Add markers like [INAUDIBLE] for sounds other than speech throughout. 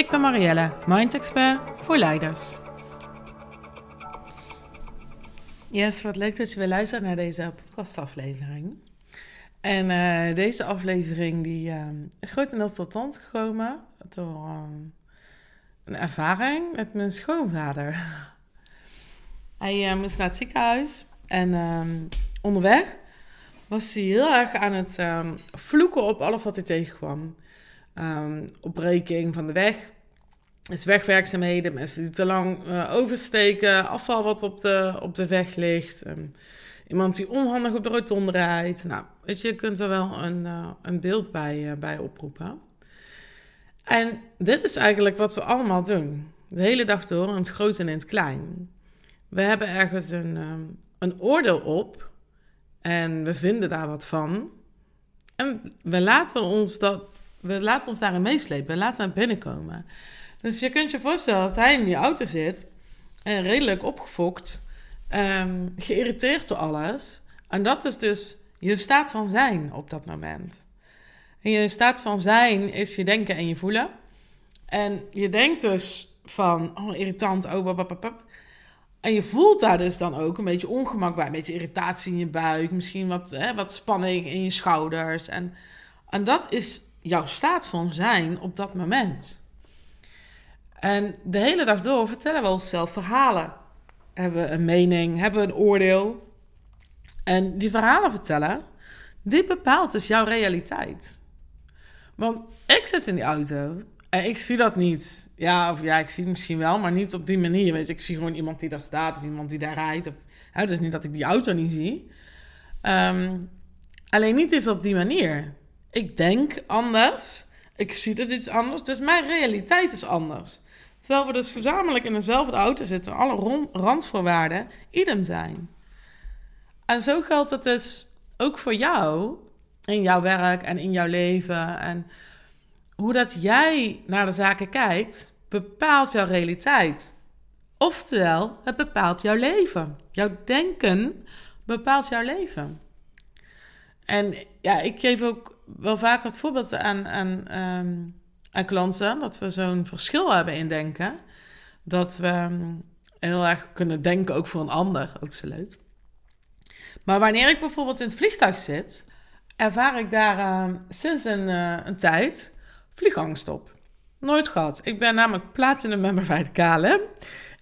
Ik ben Marielle, Mind Expert voor leiders. Yes, wat leuk dat je weer luistert naar deze podcastaflevering. En uh, deze aflevering die, uh, is grotendeels tot stand gekomen door um, een ervaring met mijn schoonvader. Hij uh, moest naar het ziekenhuis en um, onderweg was hij heel erg aan het vloeken op alles wat hij tegenkwam. Opbreking van de weg, is wegwerkzaamheden, mensen die te lang uh, oversteken, afval wat op de, op de weg ligt, um, iemand die onhandig op de rotonde rijdt. Nou, je, kunt er wel een, uh, een beeld bij, uh, bij oproepen. En dit is eigenlijk wat we allemaal doen. De hele dag door, in het groot en in het klein. We hebben ergens een, een oordeel op en we vinden daar wat van. En we laten ons, dat, we laten ons daarin meeslepen, we laten het binnenkomen. Dus je kunt je voorstellen dat hij in je auto zit en redelijk opgefokt, um, geïrriteerd door alles. En dat is dus je staat van zijn op dat moment. En je staat van zijn is je denken en je voelen. En je denkt dus van, oh irritant, oh, babababab. En je voelt daar dus dan ook een beetje ongemak bij. Een beetje irritatie in je buik. Misschien wat, hè, wat spanning in je schouders. En, en dat is jouw staat van zijn op dat moment. En de hele dag door vertellen we onszelf verhalen. Hebben we een mening, hebben we een oordeel. En die verhalen vertellen, dit bepaalt dus jouw realiteit. Want ik zit in die auto en ik zie dat niet. Ja, of ja, ik zie het misschien wel, maar niet op die manier. Weet je, ik zie gewoon iemand die daar staat of iemand die daar rijdt. Of, hè, het is niet dat ik die auto niet zie. Um, alleen niet eens op die manier. Ik denk anders. Ik zie het iets anders. Dus mijn realiteit is anders. Terwijl we dus gezamenlijk in dezelfde auto zitten, alle randvoorwaarden idem zijn. En zo geldt het dus ook voor jou, in jouw werk en in jouw leven. En hoe dat jij naar de zaken kijkt, bepaalt jouw realiteit. Oftewel, het bepaalt jouw leven. Jouw denken bepaalt jouw leven. En ja, ik geef ook wel vaak wat voorbeelden aan, aan um, aan klanten dat we zo'n verschil hebben in denken. Dat we ehm, heel erg kunnen denken ook voor een ander. Ook zo leuk. Maar wanneer ik bijvoorbeeld in het vliegtuig zit, ervaar ik daar uh, sinds een, uh, een tijd vliegangst op. Nooit gehad. Ik ben namelijk platinum member bij de KLM.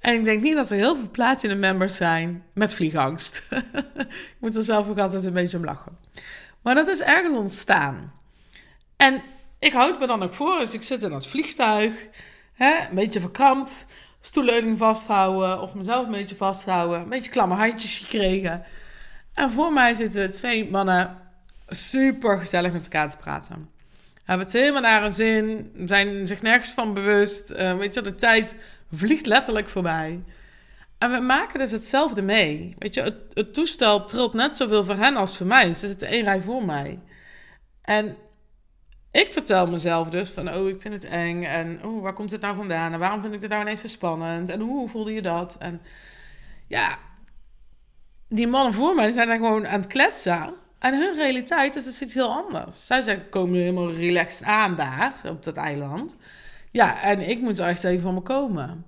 En ik denk niet dat er heel veel platinum members zijn met vliegangst. [LAUGHS] ik moet er zelf ook altijd een beetje om lachen. Maar dat is ergens ontstaan. En ik houd me dan ook voor, dus ik zit in het vliegtuig, hè, een beetje verkrampt, stoelleuning vasthouden of mezelf een beetje vasthouden, een beetje klamme handjes gekregen. En voor mij zitten twee mannen super gezellig met elkaar te praten. Hebben het helemaal naar hun zin, zijn zich nergens van bewust. Uh, weet je, de tijd vliegt letterlijk voorbij. En we maken dus hetzelfde mee. Weet je, het, het toestel trilt net zoveel voor hen als voor mij. Ze zitten één rij voor mij. En ik vertel mezelf dus van, oh, ik vind het eng. En oh, waar komt het nou vandaan? En waarom vind ik dit nou ineens zo spannend? En hoe voelde je dat? En ja, die mannen voor mij zijn daar gewoon aan het kletsen. En hun realiteit is dus iets heel anders. Zij zeggen, komen helemaal relaxed aan daar, op dat eiland. Ja, en ik moet er echt even van me komen.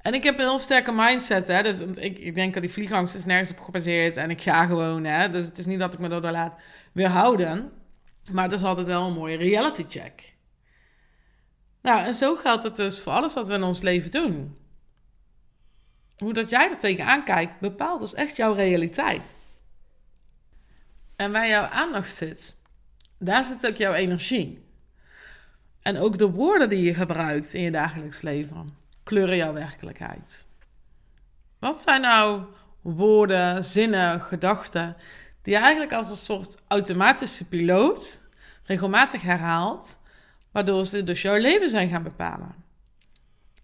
En ik heb een heel sterke mindset, hè. Dus ik, ik denk dat die vliegangst is nergens op gebaseerd. En ik ga gewoon, hè. Dus het is niet dat ik me door laat weerhouden. Maar het is altijd wel een mooie reality check. Nou, en zo geldt het dus voor alles wat we in ons leven doen. Hoe dat jij er tegenaan kijkt, bepaalt dus echt jouw realiteit. En waar jouw aandacht zit, daar zit ook jouw energie. En ook de woorden die je gebruikt in je dagelijks leven kleuren jouw werkelijkheid. Wat zijn nou woorden, zinnen, gedachten die eigenlijk als een soort automatische piloot regelmatig herhaalt, waardoor ze dus jouw leven zijn gaan bepalen.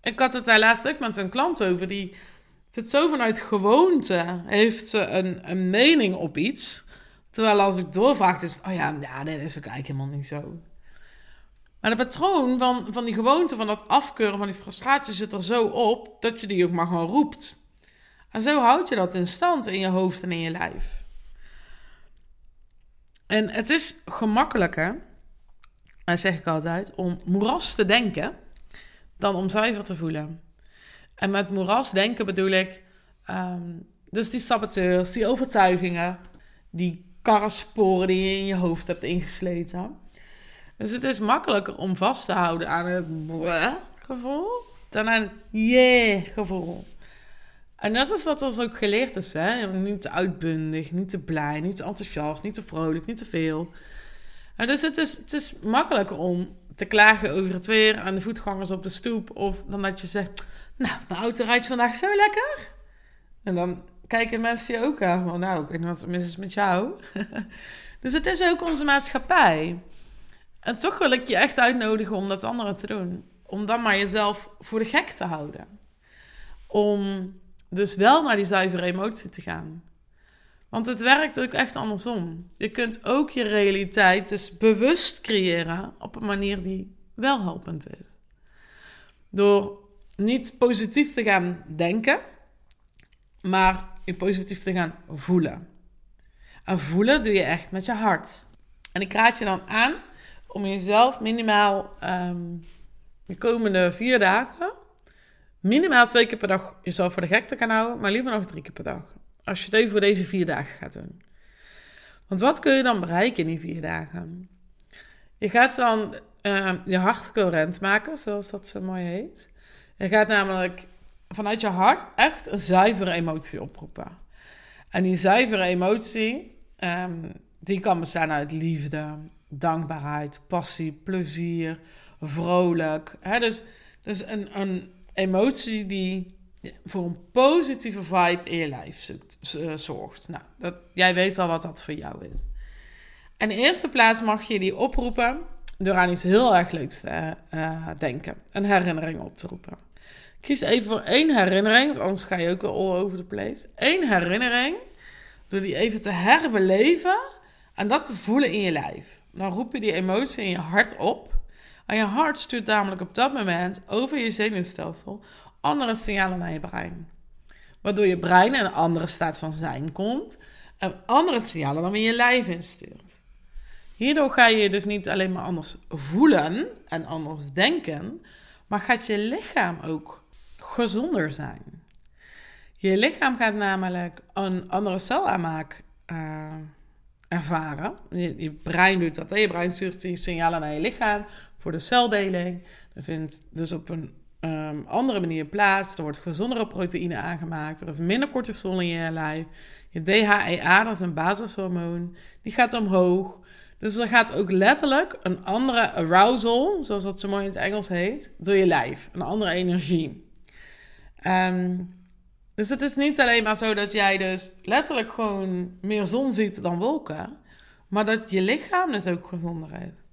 Ik had het daar laatst ook met een klant over. Die zit zo vanuit gewoonte, heeft ze een, een mening op iets. Terwijl als ik doorvraag, is het, oh ja, ja, dit is ook eigenlijk helemaal niet zo. Maar de patroon van, van die gewoonte, van dat afkeuren, van die frustratie zit er zo op, dat je die ook maar gewoon roept. En zo houd je dat in stand in je hoofd en in je lijf. En het is gemakkelijker, dat zeg ik altijd, om moeras te denken dan om zuiver te voelen. En met moeras denken bedoel ik ehm, dus die saboteurs, die overtuigingen, die karresporen die je in je hoofd hebt ingesleten. Dus het is makkelijker om vast te houden aan het gevoel dan aan het yeah gevoel. En dat is wat ons ook geleerd is. Hè? Niet te uitbundig, niet te blij, niet te enthousiast, niet te vrolijk, niet te veel. En dus het is, het is makkelijker om te klagen over het weer aan de voetgangers op de stoep. Of dan dat je zegt, nou, mijn auto rijdt vandaag zo lekker. En dan kijken mensen je ook aan van, nou, ik weet niet wat mis is met jou. [LAUGHS] dus het is ook onze maatschappij. En toch wil ik je echt uitnodigen om dat anderen te doen. Om dan maar jezelf voor de gek te houden. Om dus wel naar die zuivere emotie te gaan. Want het werkt ook echt andersom. Je kunt ook je realiteit dus bewust creëren op een manier die wel helpend is. Door niet positief te gaan denken, maar je positief te gaan voelen. En voelen doe je echt met je hart. En ik raad je dan aan om jezelf minimaal ehm, de komende vier dagen, minimaal twee keer per dag jezelf voor de gek te gaan houden, maar liever nog drie keer per dag. Als je het even voor deze vier dagen gaat doen. Want wat kun je dan bereiken in die vier dagen? Je gaat dan uh, je hart coherent maken, zoals dat zo mooi heet. Je gaat namelijk vanuit je hart echt een zuivere emotie oproepen. En die zuivere emotie, um, die kan bestaan uit liefde, dankbaarheid, passie, plezier, vrolijk. Hè? Dus, dus een, een emotie die voor een positieve vibe in je lijf zoekt, eh, zorgt. Nou, dat, jij weet wel wat dat voor jou is. En in de eerste plaats mag je die oproepen door aan iets heel erg leuks te uh, denken. Een herinnering op te roepen. Kies even voor één herinnering, want anders ga je ook wel over the place. Eén herinnering, door die even te herbeleven en dat te voelen in je lijf. Dan roep je die emotie in je hart op. En je hart stuurt namelijk op dat moment over je zenuwstelsel andere signalen naar je brein. Waardoor je brein in een andere staat van zijn komt en andere signalen dan weer je lijf instuurt. Hierdoor ga je dus niet alleen maar anders voelen en anders denken, maar gaat je lichaam ook gezonder zijn. Je lichaam gaat namelijk een andere celaanmaak uh, ervaren. Je, brein doet dat. Je brein stuurt die signalen naar je lichaam voor de celdeling. Dat vindt dus op een um, andere manier plaats. Er wordt gezondere proteïne aangemaakt. Er is minder cortisol in je lijf. Je DHEA, dat is een basishormoon, die gaat omhoog. Dus er gaat ook letterlijk een andere arousal, zoals dat zo mooi in het Engels heet, door je lijf. Een andere energie. Um, dus het is niet alleen maar zo dat jij dus letterlijk gewoon meer zon ziet dan wolken, maar dat je lichaam dus ook gezonder is.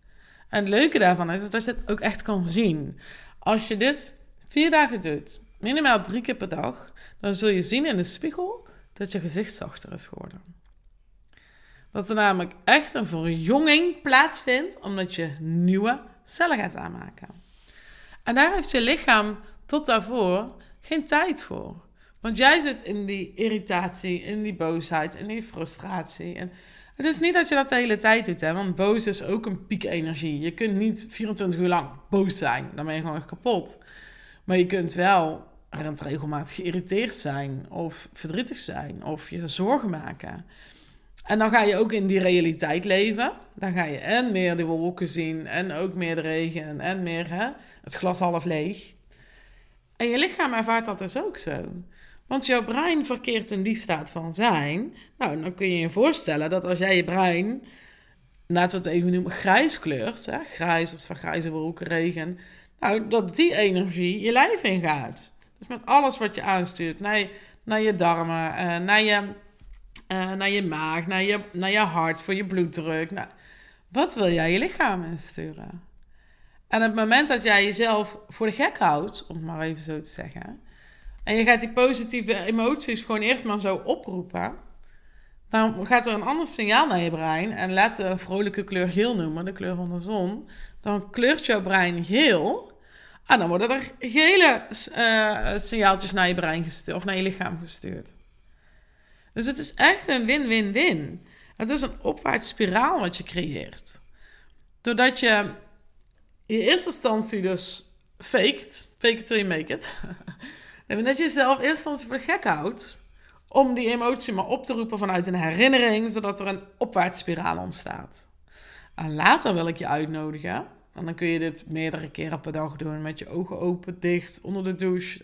En het leuke daarvan is, dat je het ook echt kan zien. Als je dit vier dagen doet, minimaal drie keer per dag, dan zul je zien in de spiegel dat je gezicht zachter is geworden. Dat er namelijk echt een verjonging plaatsvindt, omdat je nieuwe cellen gaat aanmaken. En daar heeft je lichaam tot daarvoor geen tijd voor. Want jij zit in die irritatie, in die boosheid, in die frustratie. En het is niet dat je dat de hele tijd doet, hè? want boos is ook een piekenergie. Je kunt niet 24 uur lang boos zijn, dan ben je gewoon kapot. Maar je kunt wel regelmatig geïrriteerd zijn, of verdrietig zijn, of je zorgen maken. En dan ga je ook in die realiteit leven. Dan ga je en meer de wolken zien, en ook meer de regen, en meer hè, het glas half leeg. En je lichaam ervaart dat dus ook zo. Want jouw brein verkeert in die staat van zijn. Nou, dan kun je je voorstellen dat als jij je brein, laten we het even noemen, grijs kleurt, grijs of van grijze wolken, regen, nou, dat die energie je lijf ingaat. Dus met alles wat je aanstuurt, naar je, naar je darmen, uh, naar, je, uh, naar je maag, naar je, naar je hart, voor je bloeddruk. Nou, wat wil jij je lichaam insturen? En op het moment dat jij jezelf voor de gek houdt, om het maar even zo te zeggen, en je gaat die positieve emoties gewoon eerst maar zo oproepen, dan gaat er een ander signaal naar je brein. En laat de een vrolijke kleur geel noemen, de kleur van de zon. Dan kleurt jouw brein geel. En dan worden er gele uh, signaaltjes naar je brein gestuurd of naar je lichaam gestuurd. Dus het is echt een win-win-win. Het is een opwaarts spiraal wat je creëert. Doordat je in eerste instantie dus faked, fake it till you make it. [LAUGHS] en dat je jezelf in eerste instantie voor de gek houdt om die emotie maar op te roepen vanuit een herinnering, zodat er een opwaarts spiraal ontstaat. En later wil ik je uitnodigen, en dan kun je dit meerdere keren per dag doen, met je ogen open, dicht, onder de douche.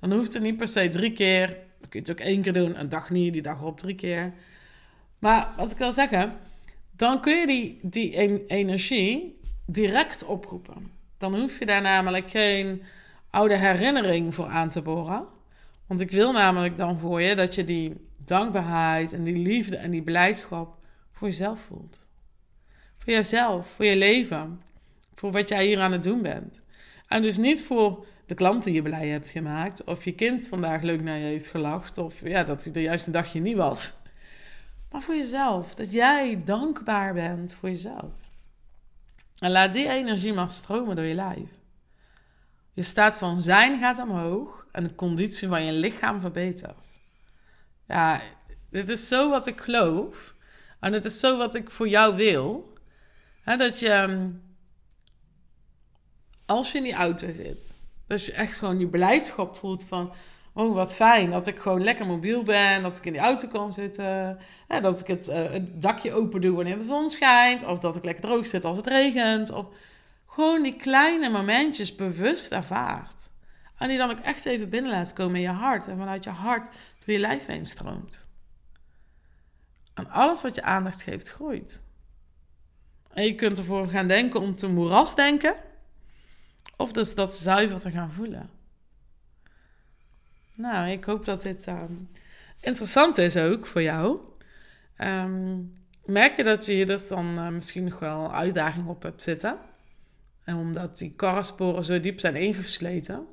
Dan hoeft het niet per se drie keer, dan kun je het ook één keer doen, een dag niet, die dag op drie keer. Maar wat ik wil zeggen, dan kun je die, die energie direct oproepen. Dan hoef je daar namelijk geen oude herinnering voor aan te boren. Want ik wil namelijk dan voor je dat je die dankbaarheid en die liefde en die blijdschap voor jezelf voelt. Voor jezelf, voor je leven, voor wat jij hier aan het doen bent. En dus niet voor de klanten die je blij hebt gemaakt, of je kind vandaag leuk naar je heeft gelacht, of ja, dat hij er juist een dagje niet was. Maar voor jezelf, dat jij dankbaar bent voor jezelf. En laat die energie maar stromen door je lijf. Je staat van zijn gaat omhoog en de conditie van je lichaam verbetert. Ja, dit is zo wat ik geloof. En het is zo wat ik voor jou wil. dat je, ehm, als je in die auto zit, dat je echt gewoon die blijdschap voelt van... Oh, wat fijn dat ik gewoon lekker mobiel ben, dat ik in die auto kan zitten. dat ik het, uh, het dakje open doe wanneer de zon schijnt. Of dat ik lekker droog zit als het regent. Of gewoon die kleine momentjes bewust ervaart. En die dan ook echt even binnen laat komen in je hart. En vanuit je hart door je lijf heen stroomt. En alles wat je aandacht geeft, groeit. En je kunt ervoor gaan denken om te moeras denken. Of dus dat zuiver te gaan voelen. Nou, ik hoop dat dit ehm, interessant is ook voor jou. Ehm, merk je dat je hier dus dan uh, misschien nog wel uitdaging op hebt zitten? En omdat die karresporen zo diep zijn ingesleten.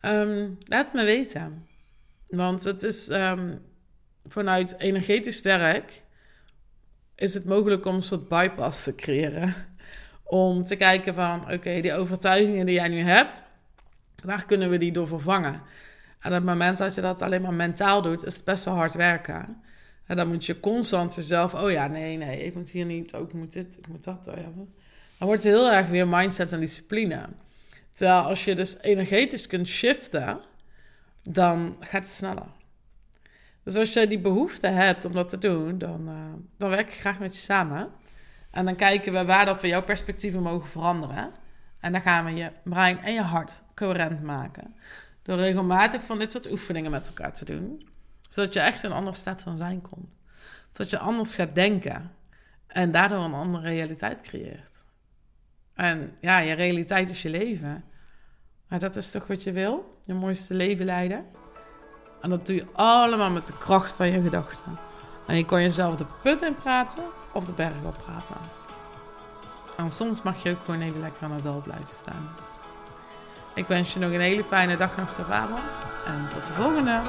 Um, laat me weten. Want het is um, vanuit energetisch werk is het mogelijk om een soort bypass te creëren. Om te kijken van, oké, die overtuigingen die jij nu hebt, waar kunnen we die door vervangen? En op het moment dat je dat alleen maar mentaal doet, is het best wel hard werken. En dan moet je constant jezelf, oh ja, nee, nee, ik moet hier niet, ook moet dit, ik moet dat. Oh ja. Dan wordt het heel erg weer mindset en discipline. Terwijl als je dus energetisch kunt shiften, dan gaat het sneller. Dus als je die behoefte hebt om dat te doen, dan, uh, dan werk ik graag met je samen. En dan kijken we waar dat we jouw perspectieven mogen veranderen. En dan gaan we je brein en je hart coherent maken. Door regelmatig van dit soort oefeningen met elkaar te doen. Zodat je echt in een andere staat van zijn komt. Zodat je anders gaat denken. En daardoor een andere realiteit creëert. En ja, je realiteit is je leven. Maar dat is toch wat je wil? Je mooiste leven leiden. En dat doe je allemaal met de kracht van je gedachten. En je kan jezelf de put in praten of de berg op praten. En soms mag je ook gewoon even lekker aan het dal blijven staan. Ik wens je nog een hele fijne dag nog avond. En tot de volgende.